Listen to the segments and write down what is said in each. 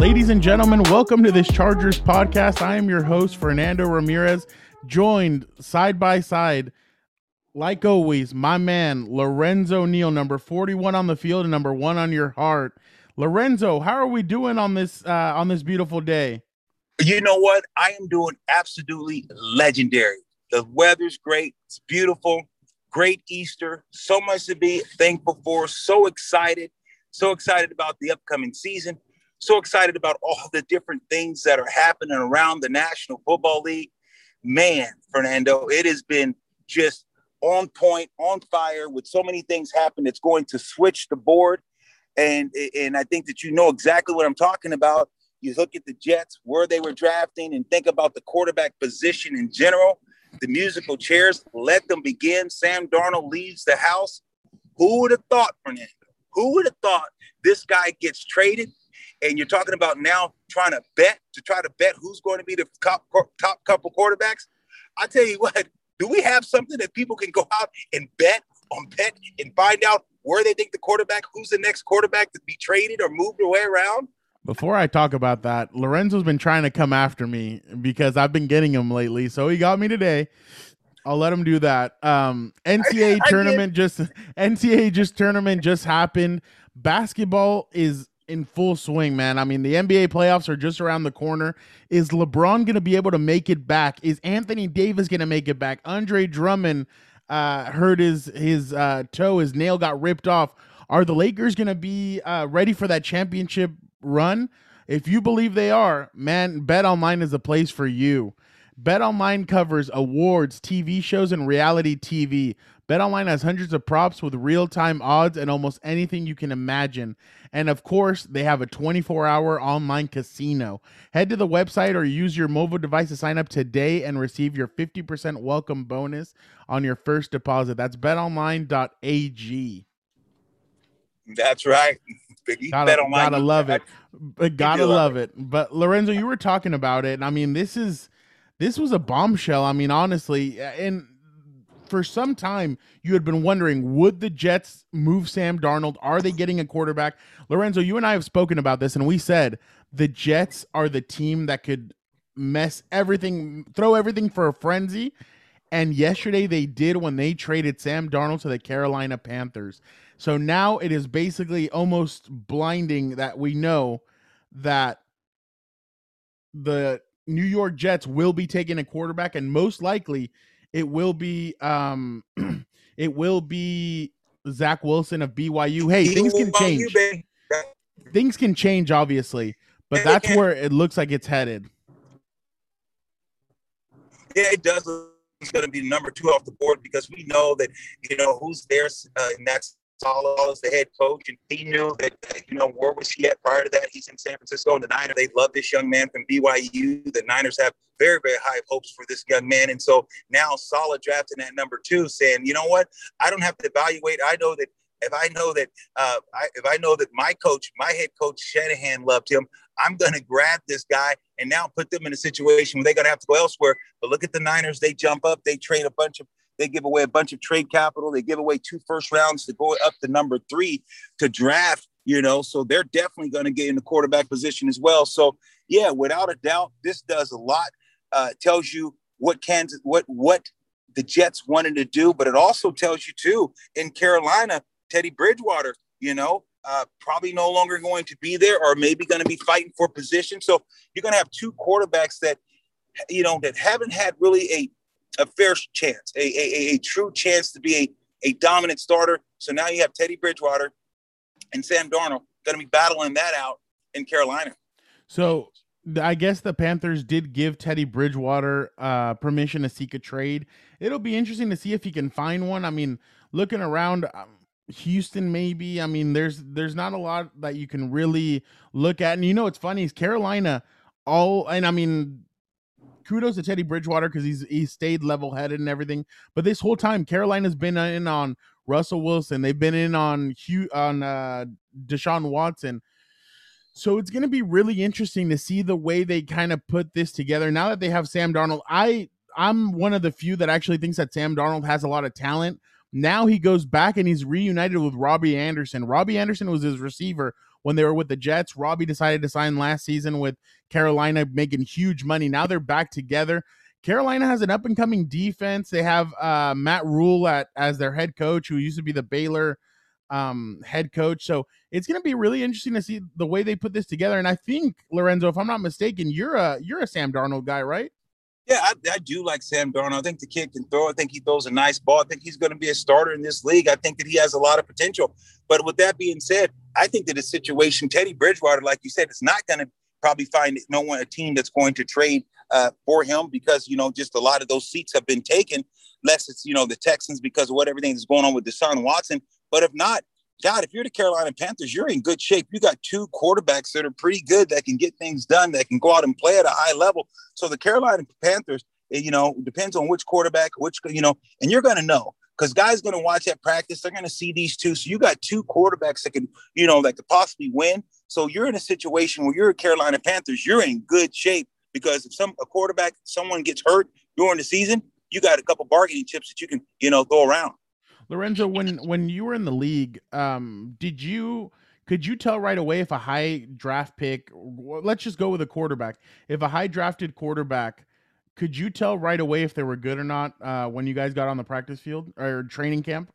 Ladies and gentlemen, welcome to this Chargers podcast. I am your host, Fernando Ramirez, joined side by side, like always, my man, Lorenzo Neal, number 41 on the field and number one on your heart. Lorenzo, how are we doing on this uh, on this beautiful day? You know what? I am doing absolutely legendary. The weather's great. It's beautiful. Great Easter. So much to be thankful for. So excited. So excited about the upcoming season. So excited about all the different things that are happening around the National Football League. Man, Fernando, it has been just on point, on fire with so many things happen. It's going to switch the board. And, and I think that you know exactly what I'm talking about. You look at the Jets, where they were drafting, and think about the quarterback position in general. The musical chairs, let them begin. Sam Darnold leaves the house. Who would have thought, Fernando? Who would have thought this guy gets traded? And you're talking about now trying to bet to try to bet who's going to be the top top couple quarterbacks. I tell you what, do we have something that people can go out and bet on bet and find out where they think the quarterback, who's the next quarterback to be traded or moved away around? Before I talk about that, Lorenzo's been trying to come after me because I've been getting him lately. So he got me today. I'll let him do that. Um, NCAA I, I tournament did. just NCAA just tournament just happened. Basketball is in full swing, man. I mean, the NBA playoffs are just around the corner. Is LeBron going to be able to make it back? Is Anthony Davis going to make it back? Andre Drummond uh, hurt his his uh, toe, his nail got ripped off. Are the Lakers going to be uh, ready for that championship run? If you believe they are, man, Bet Online is the place for you. Bet Online covers awards, TV shows, and reality TV. BetOnline has hundreds of props with real-time odds and almost anything you can imagine. And of course, they have a 24-hour online casino. Head to the website or use your mobile device to sign up today and receive your 50% welcome bonus on your first deposit. That's betonline.ag. That's right. gotta, gotta love it. But gotta love it. it. But Lorenzo, you were talking about it, and I mean, this is this was a bombshell. I mean, honestly, and for some time you had been wondering would the Jets move Sam Darnold? Are they getting a quarterback? Lorenzo, you and I have spoken about this, and we said the Jets are the team that could mess everything, throw everything for a frenzy. And yesterday they did when they traded Sam Darnold to the Carolina Panthers. So now it is basically almost blinding that we know that the New York Jets will be taking a quarterback, and most likely it will be um it will be Zach Wilson of BYU. Hey, things can change. Things can change, obviously, but that's where it looks like it's headed. Yeah, it does. It's going to be number two off the board because we know that you know who's there, uh, and that's Saleh is the head coach, and he knew that you know where was he at prior to that. He's in San Francisco, and the Niners they love this young man from BYU. The Niners have very very high hopes for this young man, and so now Saleh drafting at number two, saying, you know what, I don't have to evaluate. I know that if I know that uh, I, if I know that my coach, my head coach Shanahan loved him, I'm going to grab this guy and now put them in a situation where they're going to have to go elsewhere. But look at the Niners; they jump up, they trade a bunch of they give away a bunch of trade capital. They give away two first rounds to go up to number three to draft, you know, so they're definitely going to get in the quarterback position as well. So, yeah, without a doubt, this does a lot. Uh, tells you what Kansas, what, what the Jets wanted to do, but it also tells you, too, in Carolina, Teddy Bridgewater, you know, uh, probably no longer going to be there or maybe going to be fighting for position. So you're going to have two quarterbacks that, you know, that haven't had really a a fair chance, a, a, a true chance to be a, a dominant starter. So now you have Teddy Bridgewater and Sam Darnold going to be battling that out in Carolina. So I guess the Panthers did give Teddy Bridgewater uh, permission to seek a trade. It'll be interesting to see if he can find one. I mean, looking around, um, Houston maybe. I mean, there's there's not a lot that you can really look at. And you know, it's funny is Carolina. All and I mean, kudos to Teddy Bridgewater because he's he stayed level headed and everything. But this whole time, Carolina's been in on Russell Wilson. They've been in on Hugh on uh, Deshaun Watson. So it's going to be really interesting to see the way they kind of put this together. Now that they have Sam Darnold, I I'm one of the few that actually thinks that Sam Darnold has a lot of talent, Now he goes back and he's reunited with Robbie Anderson. Robbie Anderson was his receiver when they were with the Jets. Robbie decided to sign last season with Carolina, making huge money. Now they're back together. Carolina has an up and coming defense. They have uh, Matt Rhule at as their head coach, who used to be the Baylor um, head coach. So it's going to be really interesting to see the way they put this together. And I think Lorenzo, if I'm not mistaken, you're a you're a Sam Darnold guy, right? Yeah, I, I, do like Sam Darnold. I think the kid can throw. I think he throws a nice ball. I think he's going to be a starter in this league. I think that he has a lot of potential. But with that being said, I think that a situation, Teddy Bridgewater, like you said, is not going to probably find no one a team that's going to trade uh, for him because you know just a lot of those seats have been taken. Less it's you know the Texans because of what everything is going on with Deshaun Watson. But if not, God, if you're the Carolina Panthers, you're in good shape. You got two quarterbacks that are pretty good that can get things done, that can go out and play at a high level. So the Carolina Panthers, eh, you know, depends on which quarterback, which you know, and you're going to know because guys going to watch that practice. They're going to see these two. So you got two quarterbacks that can, you know, that could possibly win. So you're in a situation where you're a Carolina Panthers. You're in good shape because if some a quarterback, someone gets hurt during the season, you got a couple bargaining chips that you can, you know, throw around. Lorenzo, when when you were in the league, um, did you could you tell right away if a high draft pick, let's just go with a quarterback, if a high drafted quarterback, could you tell right away if they were good or not uh, when you guys got on the practice field or training camp?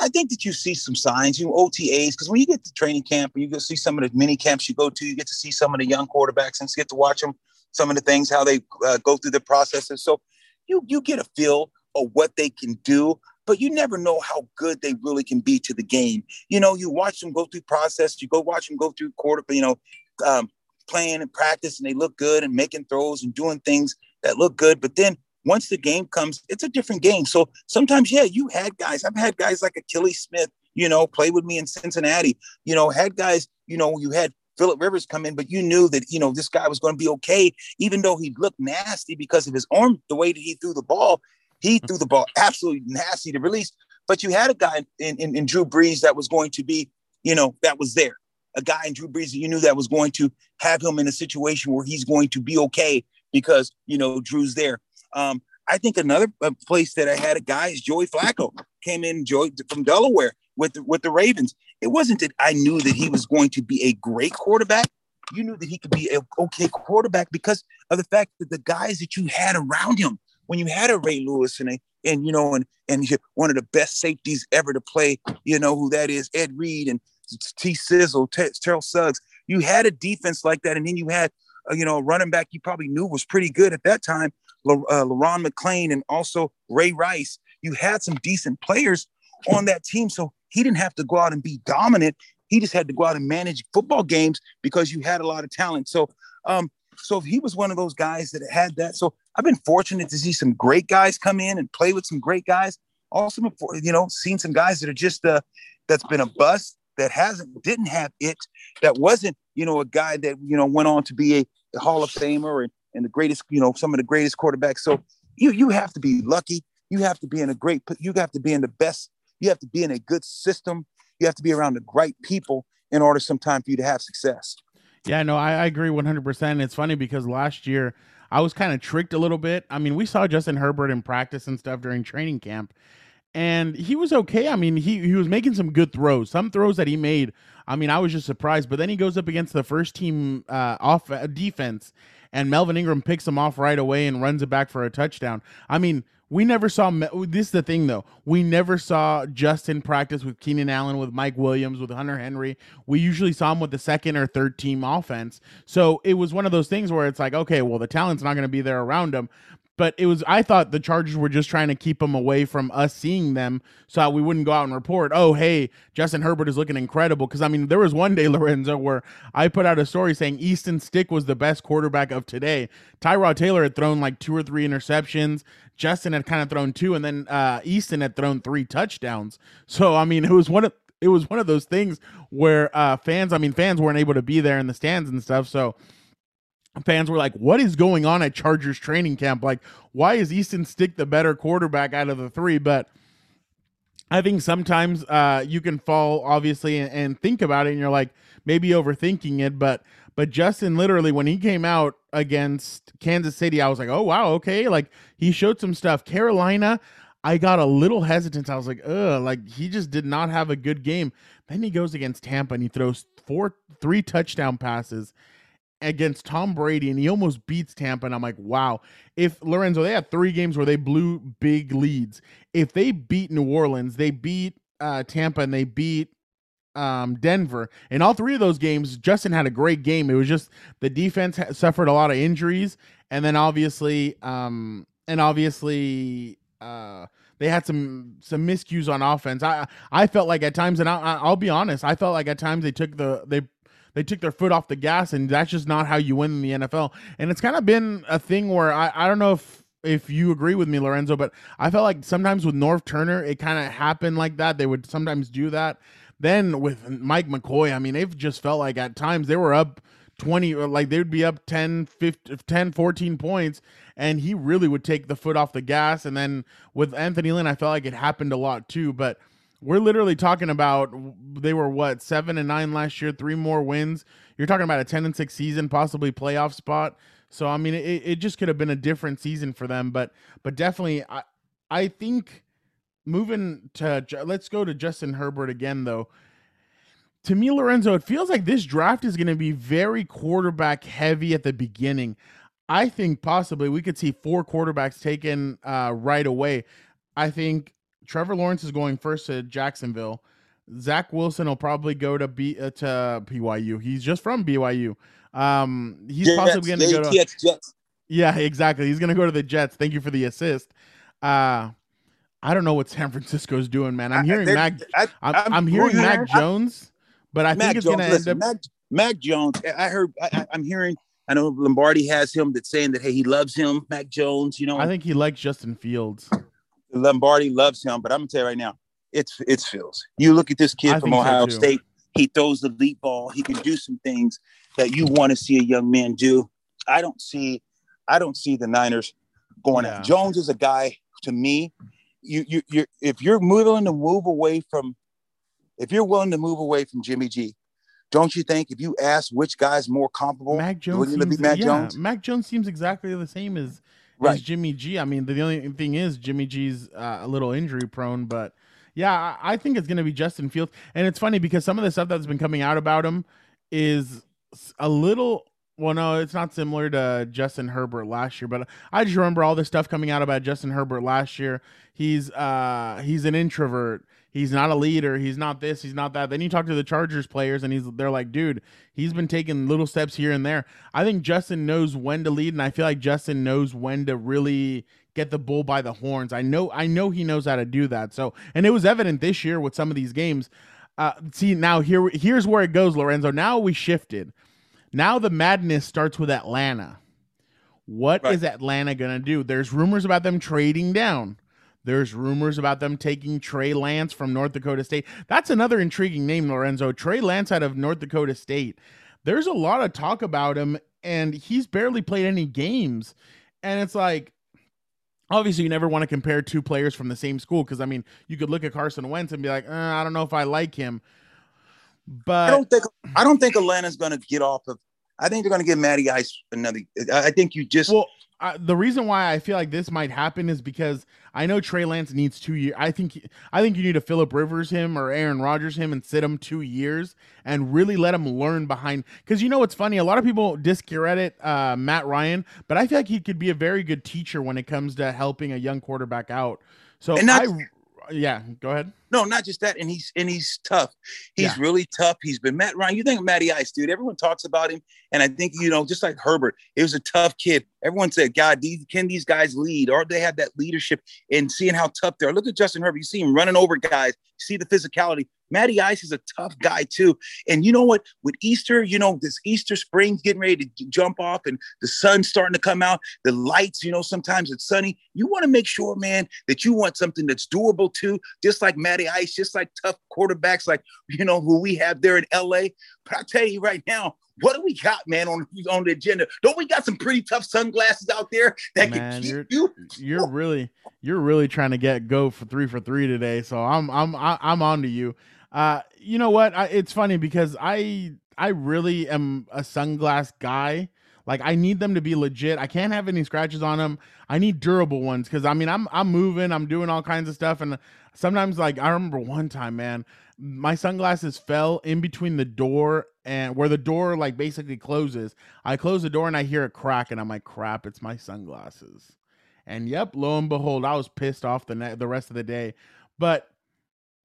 I think that you see some signs, you know, OTAs, because when you get to training camp you go see some of the mini camps you go to, you get to see some of the young quarterbacks and get to watch them, some of the things, how they uh, go through the processes. So you you get a feel of what they can do but you never know how good they really can be to the game. You know, you watch them go through process, you go watch them go through quarter, you know, um, playing and practice, and they look good and making throws and doing things that look good. But then once the game comes, it's a different game. So sometimes, yeah, you had guys. I've had guys like Akili Smith, you know, play with me in Cincinnati. You know, had guys, you know, you had Philip Rivers come in, but you knew that you know this guy was going to be okay, even though he looked nasty because of his arm, the way that he threw the ball. He threw the ball absolutely nasty to release. But you had a guy in, in, in Drew Brees that was going to be, you know, that was there. A guy in Drew Brees that you knew that was going to have him in a situation where he's going to be okay because, you know, Drew's there. Um, I think another uh, place that I had a guy is Joey Flacco came in Joey from Delaware with with the Ravens. It wasn't that I knew that he was going to be a great quarterback. You knew that he could be a okay quarterback because of the fact that the guys that you had around him when you had a Ray Lewis and a, and you know and and one of the best safeties ever to play, you know who that is, Ed Reed and T Sizzle, T- Terrell Suggs. You had a defense like that, and then you had uh, you know a running back you probably knew was pretty good at that time, uh, Le'Ron McClain and also Ray Rice. You had some decent players on that team, so he didn't have to go out and be dominant. He just had to go out and manage football games because you had a lot of talent. So um, so if he was one of those guys that had that, so I've been fortunate to see some great guys come in and play with some great guys. Also, before, you know, seen some guys that are just uh, that's been a bust that hasn't didn't have it that wasn't you know a guy that you know went on to be a, a Hall of Famer and, and the greatest you know some of the greatest quarterbacks. So you you have to be lucky. You have to be in a great. You have to be in the best. You have to be in a good system. You have to be around the right people in order sometime for you to have success. Yeah, no, I, I agree 100%. It's funny because last year I was kind of tricked a little bit. I mean, we saw Justin Herbert in practice and stuff during training camp, and he was okay. I mean, he, he was making some good throws. Some throws that he made, I mean, I was just surprised. But then he goes up against the first team uh, off uh, defense, and Melvin Ingram picks him off right away and runs it back for a touchdown. I mean, we never saw this is the thing though. We never saw Justin practice with Keenan Allen, with Mike Williams, with Hunter Henry. We usually saw him with the second or third team offense. So it was one of those things where it's like, okay, well, the talent's not going to be there around him but it was I thought the Chargers were just trying to keep them away from us seeing them so we wouldn't go out and report, oh hey, Justin Herbert is looking incredible. Because I mean, there was one day, Lorenzo, where I put out a story saying Easton Stick was the best quarterback of today. Tyrod Taylor had thrown like two or three interceptions. Justin had kind of thrown two, and then uh, Easton had thrown three touchdowns. So I mean, it was one of it was one of those things where uh, fans, I mean, fans weren't able to be there in the stands and stuff. So fans were like, "What is going on at Chargers training camp? Like, why is Easton Stick the better quarterback out of the three? But I think sometimes uh, you can fall obviously and, and, think about it, and you're like maybe overthinking it. But but Justin literally when he came out against Kansas City, I was like, oh wow, okay, like he showed some stuff. Carolina. I got a little hesitant. I was like, ugh, like he just did not have a good game. Then he goes against Tampa and he throws four, three touchdown passes against Tom Brady and he almost beats Tampa. And I'm like, wow. If Lorenzo, they had three games where they blew big leads. If they beat New Orleans, they beat uh, Tampa and they beat um, Denver. In all three of those games, Justin had a great game. It was just the defense suffered a lot of injuries. And then obviously, um, and obviously, uh, they had some some miscues on offense. I I felt like at times, and I, I'll be honest, I felt like at times they took the they they took their foot off the gas, and that's just not how you win in the NFL. And it's kind of been a thing where I I don't know if if you agree with me, Lorenzo, but I felt like sometimes with Norv Turner, it kind of happened like that. They would sometimes do that. Then with Mike McCoy, I mean, they've just felt like at times they were up 20 uh, like they would be up 10 15, 10 14 points and he really would take the foot off the gas and then with Anthony Lynn I felt like it happened a lot too but we're literally talking about they were what 7 and 9 last year three more wins you're talking about a 10 and 6 season possibly playoff spot so I mean it, it just could have been a different season for them but but definitely I I think moving to let's go to Justin Herbert again though to me, Lorenzo, it feels like this draft is going to be very quarterback heavy at the beginning. I think possibly we could see four quarterbacks taken uh, right away. I think Trevor Lawrence is going first to Jacksonville. Zach Wilson will probably go to B uh, to BYU. He's just from BYU. Um, he's Jets, possibly going to go to Jets. Yeah, exactly. He's going to go to the Jets. Thank you for the assist. Uh, I don't know what San Francisco's doing, man. I'm hearing I, Mac. I, am I'm hearing Mac Jones but I Mac think it's going to end up. Mac, Mac Jones. I heard. I, am hearing. I know Lombardi has him that's saying that hey he loves him. Mac Jones. You know. I think he likes Justin Fields. Lombardi loves him, but I'm gonna tell you right now, it's it's Fields. You look at this kid I from Ohio so State. He throws the leap ball. He can do some things that you want to see a young man do. I don't see. I don't see the Niners going. Yeah. Jones is a guy to me. You you you if you're willing to move away from if you're willing to move away from Jimmy G, don't you think if you ask which guy's more comparable, Mac Jones seems, Mac yeah, Jones? Mac Jones seems exactly the same as, right. as Jimmy G. I mean, the, the only thing is Jimmy G's uh, a little injury prone, but yeah, I, I think it's going to be Justin Fields. And it's funny because some of the stuff that's been coming out about him is a little well, no, it's not similar to Justin Herbert last year, but I just remember all this stuff coming out about Justin Herbert last year. He's uh he's an introvert. He's not a leader. He's not this. He's not that. Then you talk to the Chargers players, and he's they're like, dude, he's been taking little steps here and there. I think Justin knows when to lead, and I feel like Justin knows when to really get the bull by the horns. I know I know he knows how to do that. So, and it was evident this year with some of these games. Uh, see now here here's where it goes, Lorenzo. Now we shifted now the madness starts with Atlanta. What right. is Atlanta going to do? There's rumors about them trading down. There's rumors about them taking Trey Lance from North Dakota State. That's another intriguing name, Lorenzo. Trey Lance out of North Dakota State. There's a lot of talk about him, and he's barely played any games. And it's like, obviously, you never want to compare two players from the same school because, I mean, you could look at Carson Wentz and be like, uh, I don't know if I like him. But I don't think I don't think Atlanta's going to get off of. I think they're going to give Matty Ice another. I think you just well. Uh, the reason why I feel like this might happen is because I know Trey Lance needs two years. I think I think you need to Philip Rivers him or Aaron Rodgers him and sit him two years and really let him learn behind. Because you know what's funny, a lot of people discredit uh, Matt Ryan, but I feel like he could be a very good teacher when it comes to helping a young quarterback out. So and I yeah, go ahead. No, not just that, and he's and he's tough. He's yeah. really tough. He's been Matt Ryan. You think of Matty Ice, dude? Everyone talks about him, and I think you know, just like Herbert, it was a tough kid. Everyone said, "God, these can these guys lead, or they have that leadership?" And seeing how tough they are. Look at Justin Herbert. You see him running over guys. See the physicality. Matty Ice is a tough guy too. And you know what? With Easter, you know, this Easter spring's getting ready to jump off and the sun's starting to come out, the lights, you know, sometimes it's sunny. You want to make sure, man, that you want something that's doable too, just like Matty Ice, just like tough quarterbacks like, you know, who we have there in LA. But I tell you right now, what do we got, man, on on the agenda? Don't we got some pretty tough sunglasses out there that man, can keep you're, you? You're really, you're really trying to get go for three for three today. So I'm, I'm, I'm on to you. Uh, you know what? I, it's funny because I I really am a sunglass guy. Like I need them to be legit. I can't have any scratches on them. I need durable ones because I mean I'm I'm moving, I'm doing all kinds of stuff, and sometimes like I remember one time, man, my sunglasses fell in between the door and where the door like basically closes. I close the door and I hear a crack, and I'm like, crap, it's my sunglasses. And yep, lo and behold, I was pissed off the ne- the rest of the day. But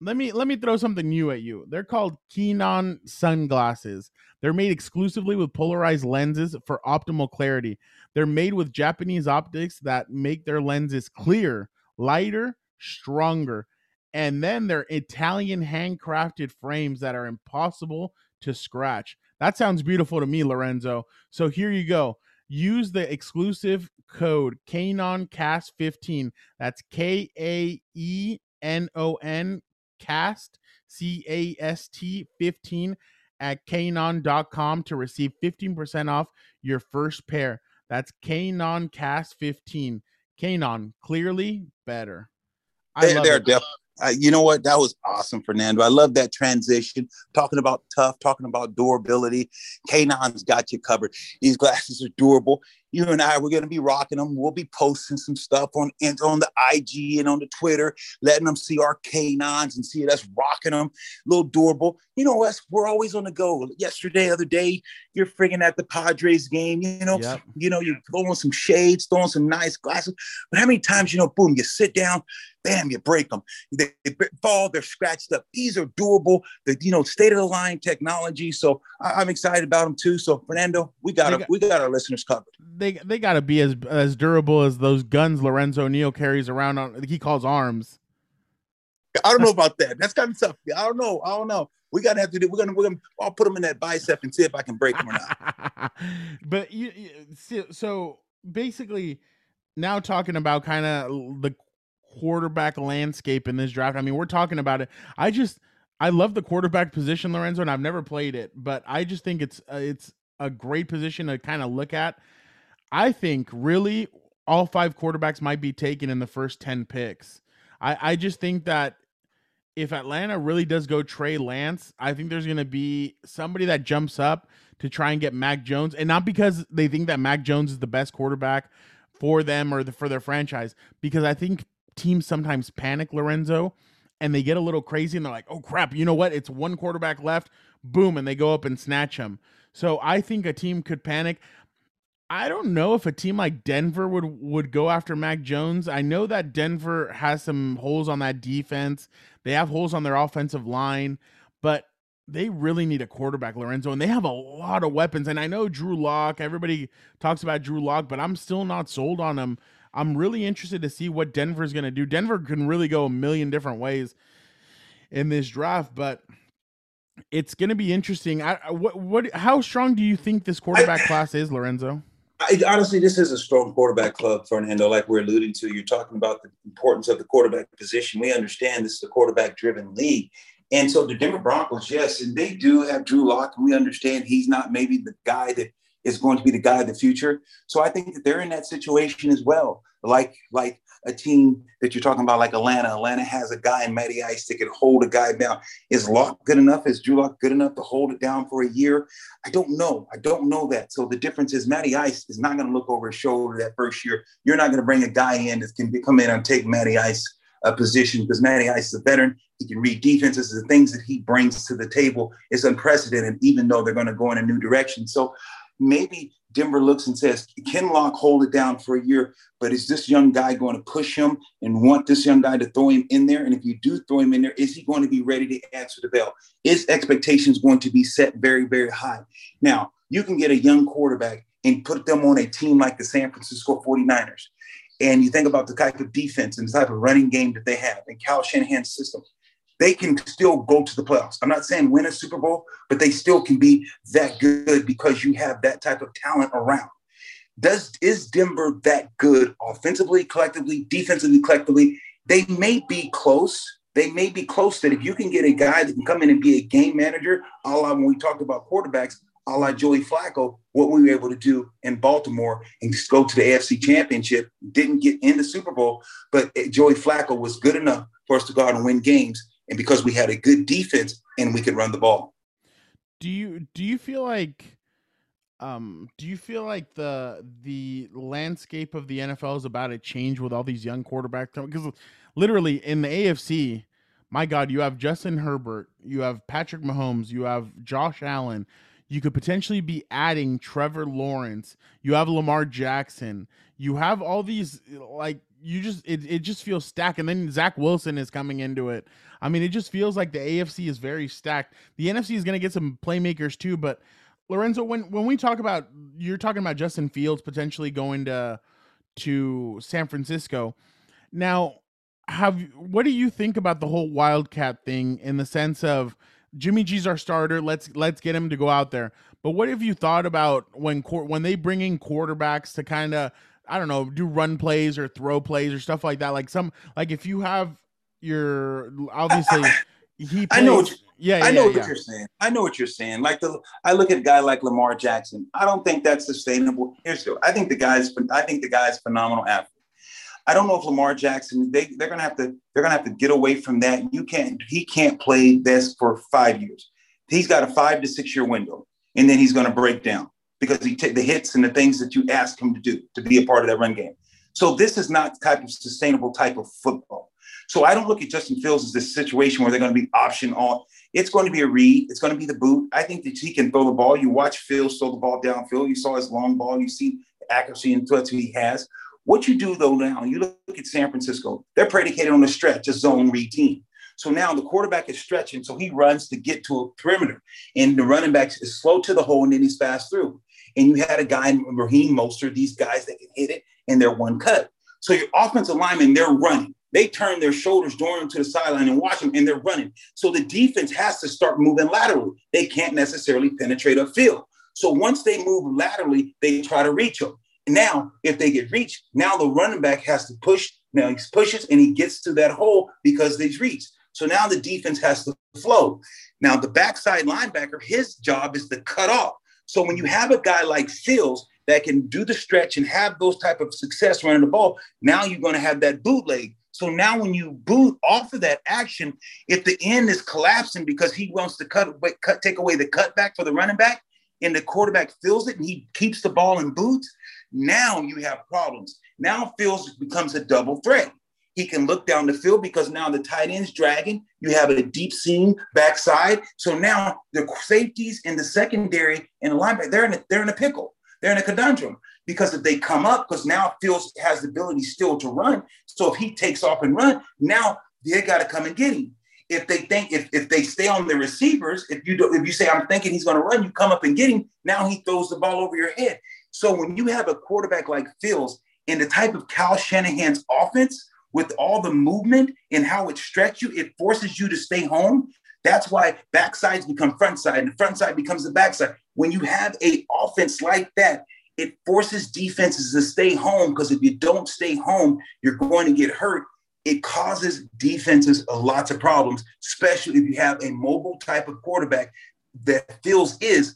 let me let me throw something new at you. They're called Kaenon sunglasses. They're made exclusively with polarized lenses for optimal clarity. They're made with Japanese optics that make their lenses clear, lighter, stronger. And then they're Italian handcrafted frames that are impossible to scratch. That sounds beautiful to me, Lorenzo. So here you go. Use the exclusive code KAENONCAST15. That's K A E N O N cast C A S T 15 at kaenon.com to receive 15% off your first pair. That's Kaenon Cast 15. Kaenon, clearly better. I they, they're definitely uh, you know what? That was awesome, Fernando. I love that transition. Talking about tough, talking about durability. Kaenon's got you covered. These glasses are durable. You and I, we're going to be rocking them. We'll be posting some stuff on on the IG and on the Twitter, letting them see our Kaenons and see us rocking them. A little durable. You know us. We're always on the go. Yesterday, other day, you're frigging at the Padres game. You know, yep. you know, you're throwing some shades, throwing some nice glasses. But how many times, you know, boom, you sit down, bam, you break them. They, they fall, they're scratched up. These are doable. The you know state of the line technology. So I, am excited about them too. So Fernando, we got, our, we got our listeners covered. They they got to be as as durable as those guns Lorenzo Neal carries around on. He calls arms. I don't know about that. That's kind of tough. I don't know. I don't know. We gotta have to do. We're gonna. We're gonna. I'll put them in that bicep and see if I can break them or not. but you, you, so basically, now talking about kind of the quarterback landscape in this draft. I mean, we're talking about it. I just I love the quarterback position, Lorenzo, and I've never played it, but I just think it's uh, it's a great position to kind of look at. I think really all five quarterbacks might be taken in the first 10 picks. I, I just think that if Atlanta really does go Trey Lance, I think there's going to be somebody that jumps up to try and get Mac Jones, and not because they think that Mac Jones is the best quarterback for them or the, for their franchise, because I think teams sometimes panic, Lorenzo, and they get a little crazy and they're like, oh crap, you know what? It's one quarterback left. Boom. And they go up and snatch him. So I think a team could panic. I don't know if a team like Denver would would go after Mac Jones. I know that Denver has some holes on that defense. They have holes on their offensive line, but they really need a quarterback, Lorenzo, and they have a lot of weapons. And I know Drew Lock. Everybody talks about Drew Lock, but I'm still not sold on him I'm really interested to see what Denver's going to do. Denver can really go a million different ways in this draft, but it's going to be interesting. I, what what how strong do you think this quarterback I, class is, Lorenzo? I, honestly, this is a strong quarterback club, Fernando. Like we're alluding to, you're talking about the importance of the quarterback position. We understand this is a quarterback-driven league, and so the Denver Broncos, yes, and they do have Drew Lock, and we understand he's not maybe the guy that is going to be the guy of the future. So I think that they're in that situation as well. Like like a team that you're talking about, like Atlanta. Atlanta has a guy in Matty Ice that can hold a guy down. Is Lock good enough? Is Drew Lock good enough to hold it down for a year? I don't know. I don't know that. So the difference is Matty Ice is not going to look over his shoulder that first year. You're not going to bring a guy in that can come in and take Matty Ice a position because Matty Ice is a veteran. He can read defenses. The things that he brings to the table is unprecedented, even though they're going to go in a new direction. So maybe Denver looks and says, Can Lock hold it down for a year? But is this young guy going to push him and want this young guy to throw him in there? And if you do throw him in there, is he going to be ready to answer the bell? Is expectations going to be set very, very high? Now, you can get a young quarterback and put them on a team like the San Francisco 49ers. And you think about the type of defense and the type of running game that they have and Kyle Shanahan's system they can still go to the playoffs. I'm not saying win a Super Bowl, but they still can be that good because you have that type of talent around. Does is Denver that good offensively, collectively, defensively, collectively? They may be close. They may be close that if you can get a guy that can come in and be a game manager, a la when we talked about quarterbacks, a la Joey Flacco, what we were able to do in Baltimore and just go to the AFC championship, didn't get in the Super Bowl, but Joey Flacco was good enough for us to go out and win games and because we had a good defense and we could run the ball. Do you do you feel like Um, do you feel like the the landscape of the NFL is about to change with all these young quarterbacks? Because literally in the AFC, my God, you have Justin Herbert, you have Patrick Mahomes, you have Josh Allen. You could potentially be adding Trevor Lawrence. You have Lamar Jackson. You have all these like you just it, it just feels stacked. And then Zach Wilson is coming into it. I mean, it just feels like the AFC is very stacked. The NFC is gonna get some playmakers too, but Lorenzo, when when we talk about you're talking about Justin Fields potentially going to to San Francisco. Now, have what do you think about the whole Wildcat thing in the sense of Jimmy G's our starter, let's let's get him to go out there. But what have you thought about when when they bring in quarterbacks to kind of I don't know, do run plays or throw plays or stuff like that? Like some like if you have your obviously he plays, I know yeah, I know yeah. what you're saying. I know what you're saying. Like the, I look at a guy like Lamar Jackson. I don't think that's sustainable. Here's the, I think the guy's, I think the guy's phenomenal athlete. I don't know if Lamar Jackson, they, they're gonna have to, they're gonna have to get away from that. You can't, he can't play this for five years. He's got a five to six year window, and then he's gonna break down because he take the hits and the things that you ask him to do to be a part of that run game. So this is not the type of sustainable type of football. So I don't look at Justin Fields as this situation where they're going to be option on. It's going to be a read. It's going to be the boot. I think that he can throw the ball. You watch Fields throw the ball downfield. You saw his long ball. You see the accuracy and threats he has. What you do though now, you look at San Francisco. They're predicated on the stretch, a zone read team. So now the quarterback is stretching, so he runs to get to a perimeter, and the running back is slow to the hole, and then he's fast through. And you had a guy Raheem Mostert, these guys that can hit it, and they're one cut. So your offensive linemen, they're running. They turn their shoulders, drawing them to the sideline and watch them, and they're running. So the defense has to start moving laterally. They can't necessarily penetrate a field. So once they move laterally, they try to reach them. Now, if they get reached, now the running back has to push. Now he pushes and he gets to that hole because they've reached. So now the defense has to flow. Now the backside linebacker, his job is to cut off. So when you mm-hmm. have a guy like Fields that can do the stretch and have those type of success running the ball, now you're going to have that bootleg. So now when you boot off of that action, if the end is collapsing because he wants to cut, cut take away the cutback for the running back, and the quarterback feels it and he keeps the ball in boots, now you have problems. Now Fields becomes a double threat. He can look down the field because now the tight end's dragging. You have a deep seam backside. So now the safeties in the secondary and the linebacker, they're in a, they're in a pickle. They're in a conundrum because if they come up, because now Fields has the ability still to run. So if he takes off and run, now they got to come and get him. If they think if, if they stay on the receivers, if you do, if you say I'm thinking he's going to run, you come up and get him. Now he throws the ball over your head. So when you have a quarterback like Fields in the type of Kyle Shanahan's offense with all the movement and how it stretches you, it forces you to stay home. That's why backsides become front side and the front side becomes the backside. When you have a offense like that, it forces defenses to stay home because if you don't stay home, you're going to get hurt. It causes defenses lots of problems, especially if you have a mobile type of quarterback that Fields is.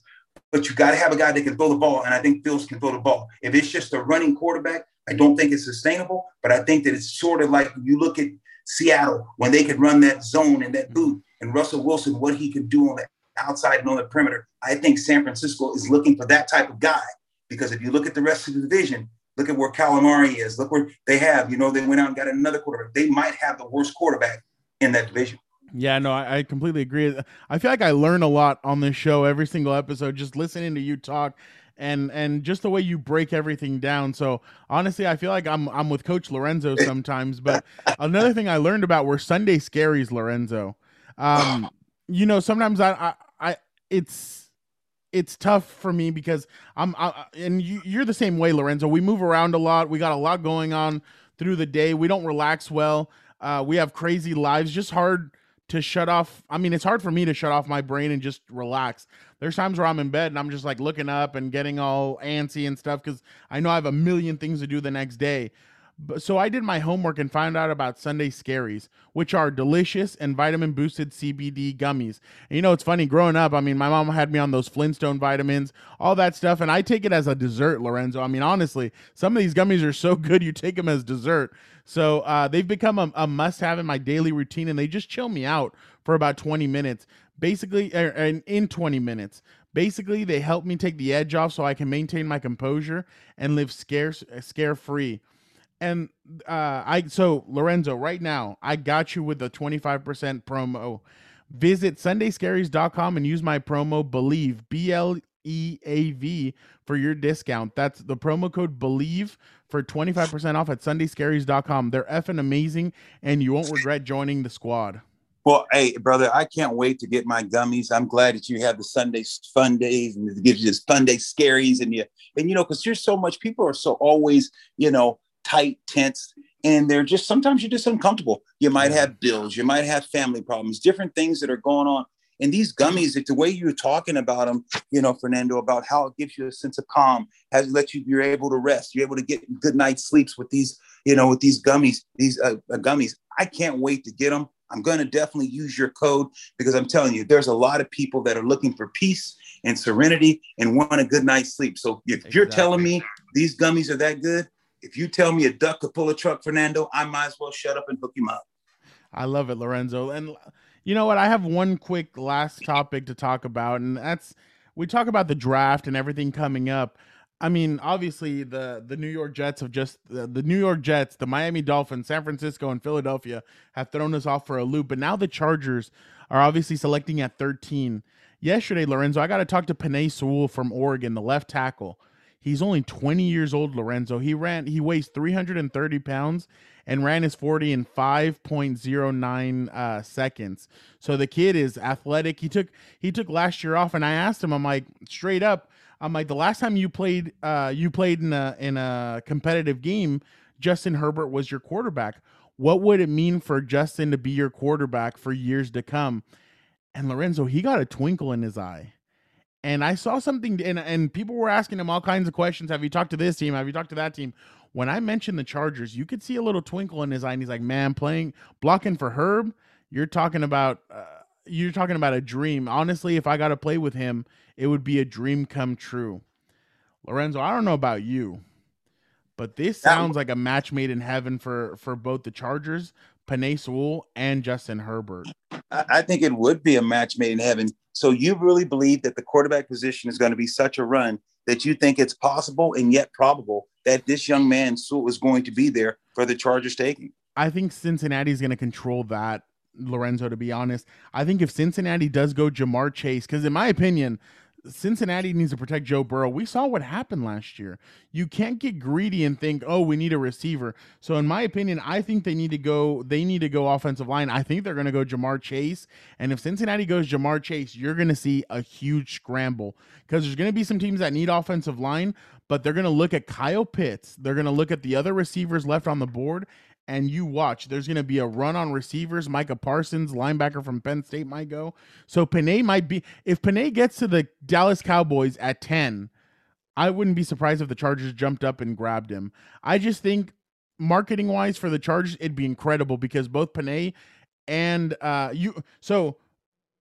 But you got to have a guy that can throw the ball, and I think Fields can throw the ball. If it's just a running quarterback, I don't think it's sustainable. But I think that it's sort of like you look at Seattle when they could run that zone and that mm-hmm. boot, and Russell Wilson, what he could do on the outside and on the perimeter. I think San Francisco is looking for that type of guy because if you look at the rest of the division, look at where Kyler Murray is. Look where they have. You know, they went out and got another quarterback. They might have the worst quarterback in that division. Yeah, no, I, I, completely agree. I feel like I learn a lot on this show every single episode, just listening to you talk and and just the way you break everything down. So honestly, I feel like I'm I'm with Coach Lorenzo sometimes. But another thing I learned about were Sunday scaries, Lorenzo. Um, you know, sometimes I, I, I it's it's tough for me because I'm I, and you, you're the same way, Lorenzo. We move around a lot. We got a lot going on through the day. We don't relax well. Uh, we have crazy lives. Just hard to shut off. I mean, it's hard for me to shut off my brain and just relax. There's times where I'm in bed and I'm just like looking up and getting all antsy and stuff because I know I have a million things to do the next day so I did my homework and found out about Sunday Scaries, which are delicious and vitamin boosted CBD gummies. And you know, it's funny growing up. I mean, my mom had me on those Flintstone vitamins, all that stuff, and I take it as a dessert, Lorenzo. I mean, honestly, some of these gummies are so good you take them as dessert. So uh, they've become a, a must have in my daily routine, and they just chill me out for about 20 minutes. Basically, er, and in 20 minutes. Basically, they help me take the edge off so I can maintain my composure and live scare scare free. And uh, I so Lorenzo, right now, I got you with the 25% promo. Visit sundayscaries.com and use my promo believe B L E A V for your discount. That's the promo code believe for 25% off at sundayscaries.com. They're effing amazing and you won't regret joining the squad. Well, hey, brother, I can't wait to get my gummies. I'm glad that you have the Sunday fun days and it gives you this Sunday scaries and you and you know because there's so much people are so always you know tight, tense, and they're just sometimes you're just uncomfortable. You might have bills, you might have family problems, different things that are going on. And these gummies, the way you're talking about them, you know, Fernando, about how it gives you a sense of calm, has let you you're able to rest, you're able to get good night's sleeps with these, you know, with these gummies, these uh, uh, gummies. I can't wait to get them. I'm going to definitely use your code because I'm telling you, there's a lot of people that are looking for peace and serenity and want a good night's sleep. So if exactly. you're telling me these gummies are that good, if you tell me a duck could pull a truck, Fernando, I might as well shut up and hook him up. I love it, Lorenzo. And you know what? I have one quick last topic to talk about, and that's we talk about the draft and everything coming up. I mean, obviously the the New York Jets have just the, the, New York Jets, the Miami Dolphins, San Francisco, and Philadelphia have thrown us off for a loop. But now the Chargers are obviously selecting at 13. Yesterday, Lorenzo, I got to talk to Penei Sewell from Oregon, the left tackle. He's only 20 years old, Lorenzo. He ran, he weighs 330 pounds and ran his 40 in 5.09 uh, seconds. So the kid is athletic. He took he took last year off, and I asked him, I'm like, straight up, I'm like, the last time you played, uh, you played in a in a competitive game, Justin Herbert was your quarterback. What would it mean for Justin to be your quarterback for years to come? And Lorenzo, he got a twinkle in his eye and I saw something, and and people were asking him all kinds of questions. Have you talked to this team? Have you talked to that team? When I mentioned the Chargers, you could see a little twinkle in his eye, and he's like, "Man, playing blocking for Herb, you're talking about." Uh, you're talking about a dream. Honestly, if I got to play with him, it would be a dream come true. Lorenzo, I don't know about you, but this sounds like a match made in heaven for for both the Chargers, Penei Sewell, and Justin Herbert. I think it would be a match made in heaven. So you really believe that the quarterback position is going to be such a run that you think it's possible and yet probable that this young man Sewell is going to be there for the Chargers taking? I think Cincinnati is going to control that, Lorenzo. To be honest, I think if Cincinnati does go Ja'Marr Chase, because in my opinion, Cincinnati needs to protect Joe Burrow. We saw what happened last year. You can't get greedy and think, "Oh, we need a receiver." So in my opinion, I think they need to go they need to go offensive line. I think they're going to go Ja'Marr Chase. And if Cincinnati goes Ja'Marr Chase, you're going to see a huge scramble because there's going to be some teams that need offensive line, but they're going to look at Kyle Pitts. They're going to look at the other receivers left on the board and you watch, there's going to be a run on receivers. Micah Parsons, linebacker from Penn State, might go. So Penei might be, if Penei gets to the Dallas Cowboys at 10, I wouldn't be surprised if the Chargers jumped up and grabbed him. I just think marketing wise for the Chargers, it'd be incredible because both Penei and uh, you, so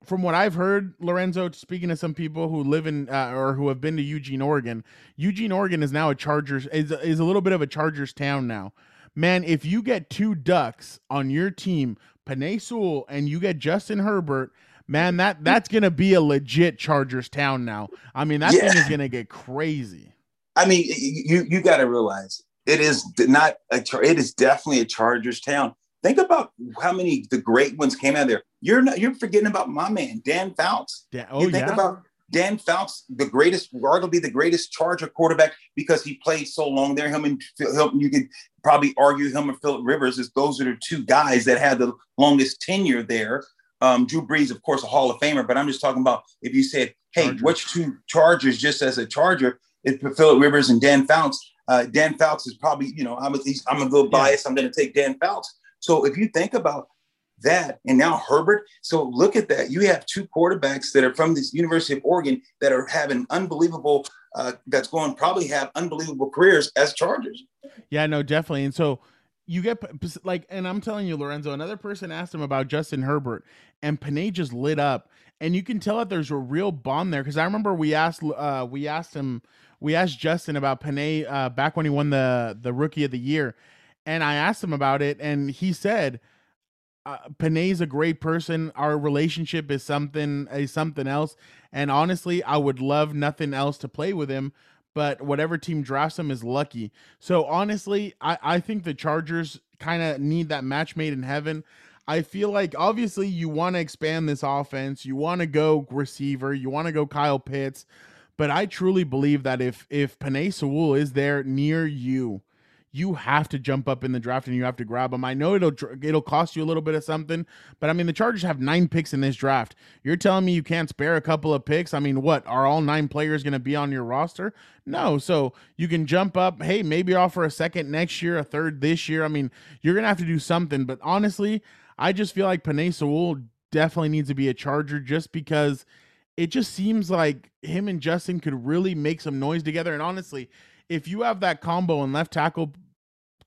from what I've heard, Lorenzo, speaking to some people who live in uh, or who have been to Eugene, Oregon, Eugene, Oregon is now a Chargers is is a little bit of a Chargers town now man, if you get two ducks on your team, Penei Sewell, and you get Justin Herbert, man, that that's gonna be a legit Chargers town now. I mean, that yeah. thing is gonna get crazy. I mean, you you got to realize it is not a it is definitely a Chargers town. Think about how many the great ones came out of there. You're not you're forgetting about my man Dan Fouts. Dan, oh you think yeah. about Dan Fouts, the greatest, arguably the greatest Charger quarterback because he played so long there. Him and you could probably argue him and Philip Rivers is those are the two guys that had the longest tenure there. Um, Drew Brees, of course, a Hall of Famer, but I'm just talking about if you said, "Hey, Chargers. which two Chargers?" Just as a Charger, it's Philip Rivers and Dan Fouts. Uh, Dan Fouts is probably, you know, I'm a, I'm a little biased. Yeah. I'm going to take Dan Fouts. So if you think about that and now Herbert. So look at that. You have two quarterbacks that are from this University of Oregon that are having unbelievable. Uh, that's going probably have unbelievable careers as Chargers. Yeah, no, definitely. And so you get like, and I'm telling you, Lorenzo, another person asked him about Justin Herbert, and Penei just lit up, and you can tell that there's a real bond there. Because I remember we asked, uh, we asked him, we asked Justin about Penei uh, back when he won the the Rookie of the Year, and I asked him about it, and he said uh, Penei's a great person. Our relationship is something is something else. And honestly, I would love nothing else to play with him. But whatever team drafts him is lucky. So honestly, I, I think the Chargers kind of need that match made in heaven. I feel like obviously you want to expand this offense. You want to go receiver. You want to go Kyle Pitts. But I truly believe that if if Penei Sewell is there near you, you have to jump up in the draft and you have to grab them. I know it'll it'll cost you a little bit of something, but I mean the Chargers have nine picks in this draft. You're telling me you can't spare a couple of picks? I mean, what are all nine players going to be on your roster? No, so you can jump up. Hey, maybe offer a second next year, a third this year. I mean, you're gonna have to do something. But honestly, I just feel like Penei Sewell definitely needs to be a Charger just because it just seems like him and Justin could really make some noise together. And honestly, if you have that combo and left tackle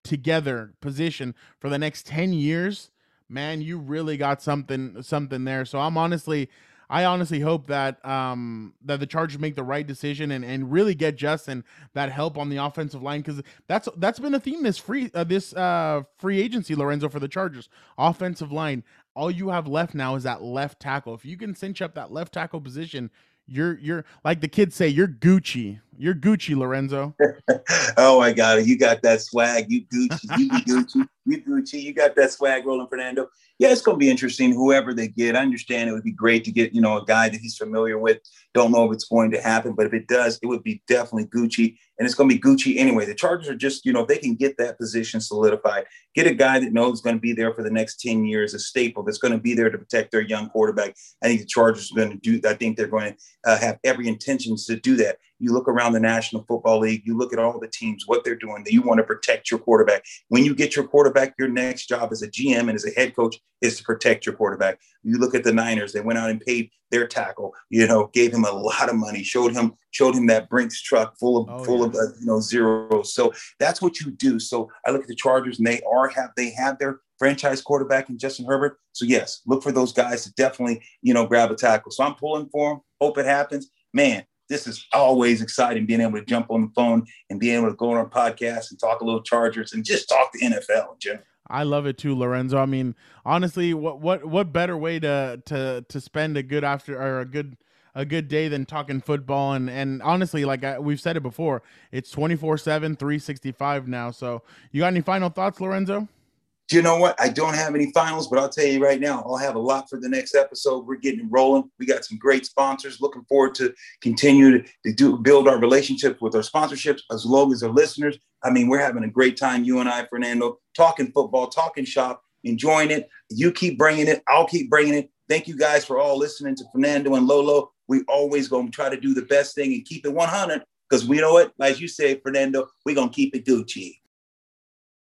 together position for the next 10 years, man, you really got something something there. So I'm honestly I honestly hope that um that the Chargers make the right decision and, and really get Justin that help on the offensive line because that's that's been a theme this free uh, this uh free agency Lorenzo for the Chargers offensive line. All you have left now is that left tackle. If you can cinch up that left tackle position, you're you're like the kids say, you're Gucci. You're Gucci, Lorenzo. oh my God, you got that swag. You Gucci. You Gucci. You Gucci. You got that swag rolling, Fernando yeah, it's going to be interesting. Whoever they get, I understand it would be great to get you know a guy that he's familiar with. Don't know if it's going to happen, but if it does, it would be definitely Gucci, and it's going to be Gucci anyway. The Chargers are just you know if they can get that position solidified, get a guy that knows going to be there for the next ten years, a staple that's going to be there to protect their young quarterback. I think the Chargers are going to do. I think they're going to uh, have every intentions to do that. You look around the National Football League, you look at all the teams, what they're doing, that you want to protect your quarterback. When you get your quarterback, your next job as a GM and as a head coach is to protect your quarterback. You look at the Niners, they went out and paid their tackle, you know, gave him a lot of money, showed him, showed him that Brinks truck full of oh, full yeah. of uh, you know zeros. So that's what you do. So I look at the Chargers and they are have they have their franchise quarterback in Justin Herbert. So yes, look for those guys to definitely, you know, grab a tackle. So I'm pulling for them. Hope it happens. Man, this is always exciting being able to jump on the phone and being able to go on our podcast and talk a little Chargers and just talk the NFL, Jim. I love it too, Lorenzo. I mean, honestly, what what what better way to to to spend a good after or a good a good day than talking football and and honestly like I, we've said it before it's 24/7 365 now so you got any final thoughts lorenzo you know what? I don't have any finals, but I'll tell you right now, I'll have a lot for the next episode. We're getting rolling. We got some great sponsors. Looking forward to continue to, to do build our relationships with our sponsorships as long as our listeners. I mean, we're having a great time, you and I, Fernando, talking football, talking shop, enjoying it. You keep bringing it. I'll keep bringing it. Thank you guys for all listening to Fernando and Lolo. We always going to try to do the best thing and keep it 100 because we know it. Like you say, Fernando, we're going to keep it Gucci.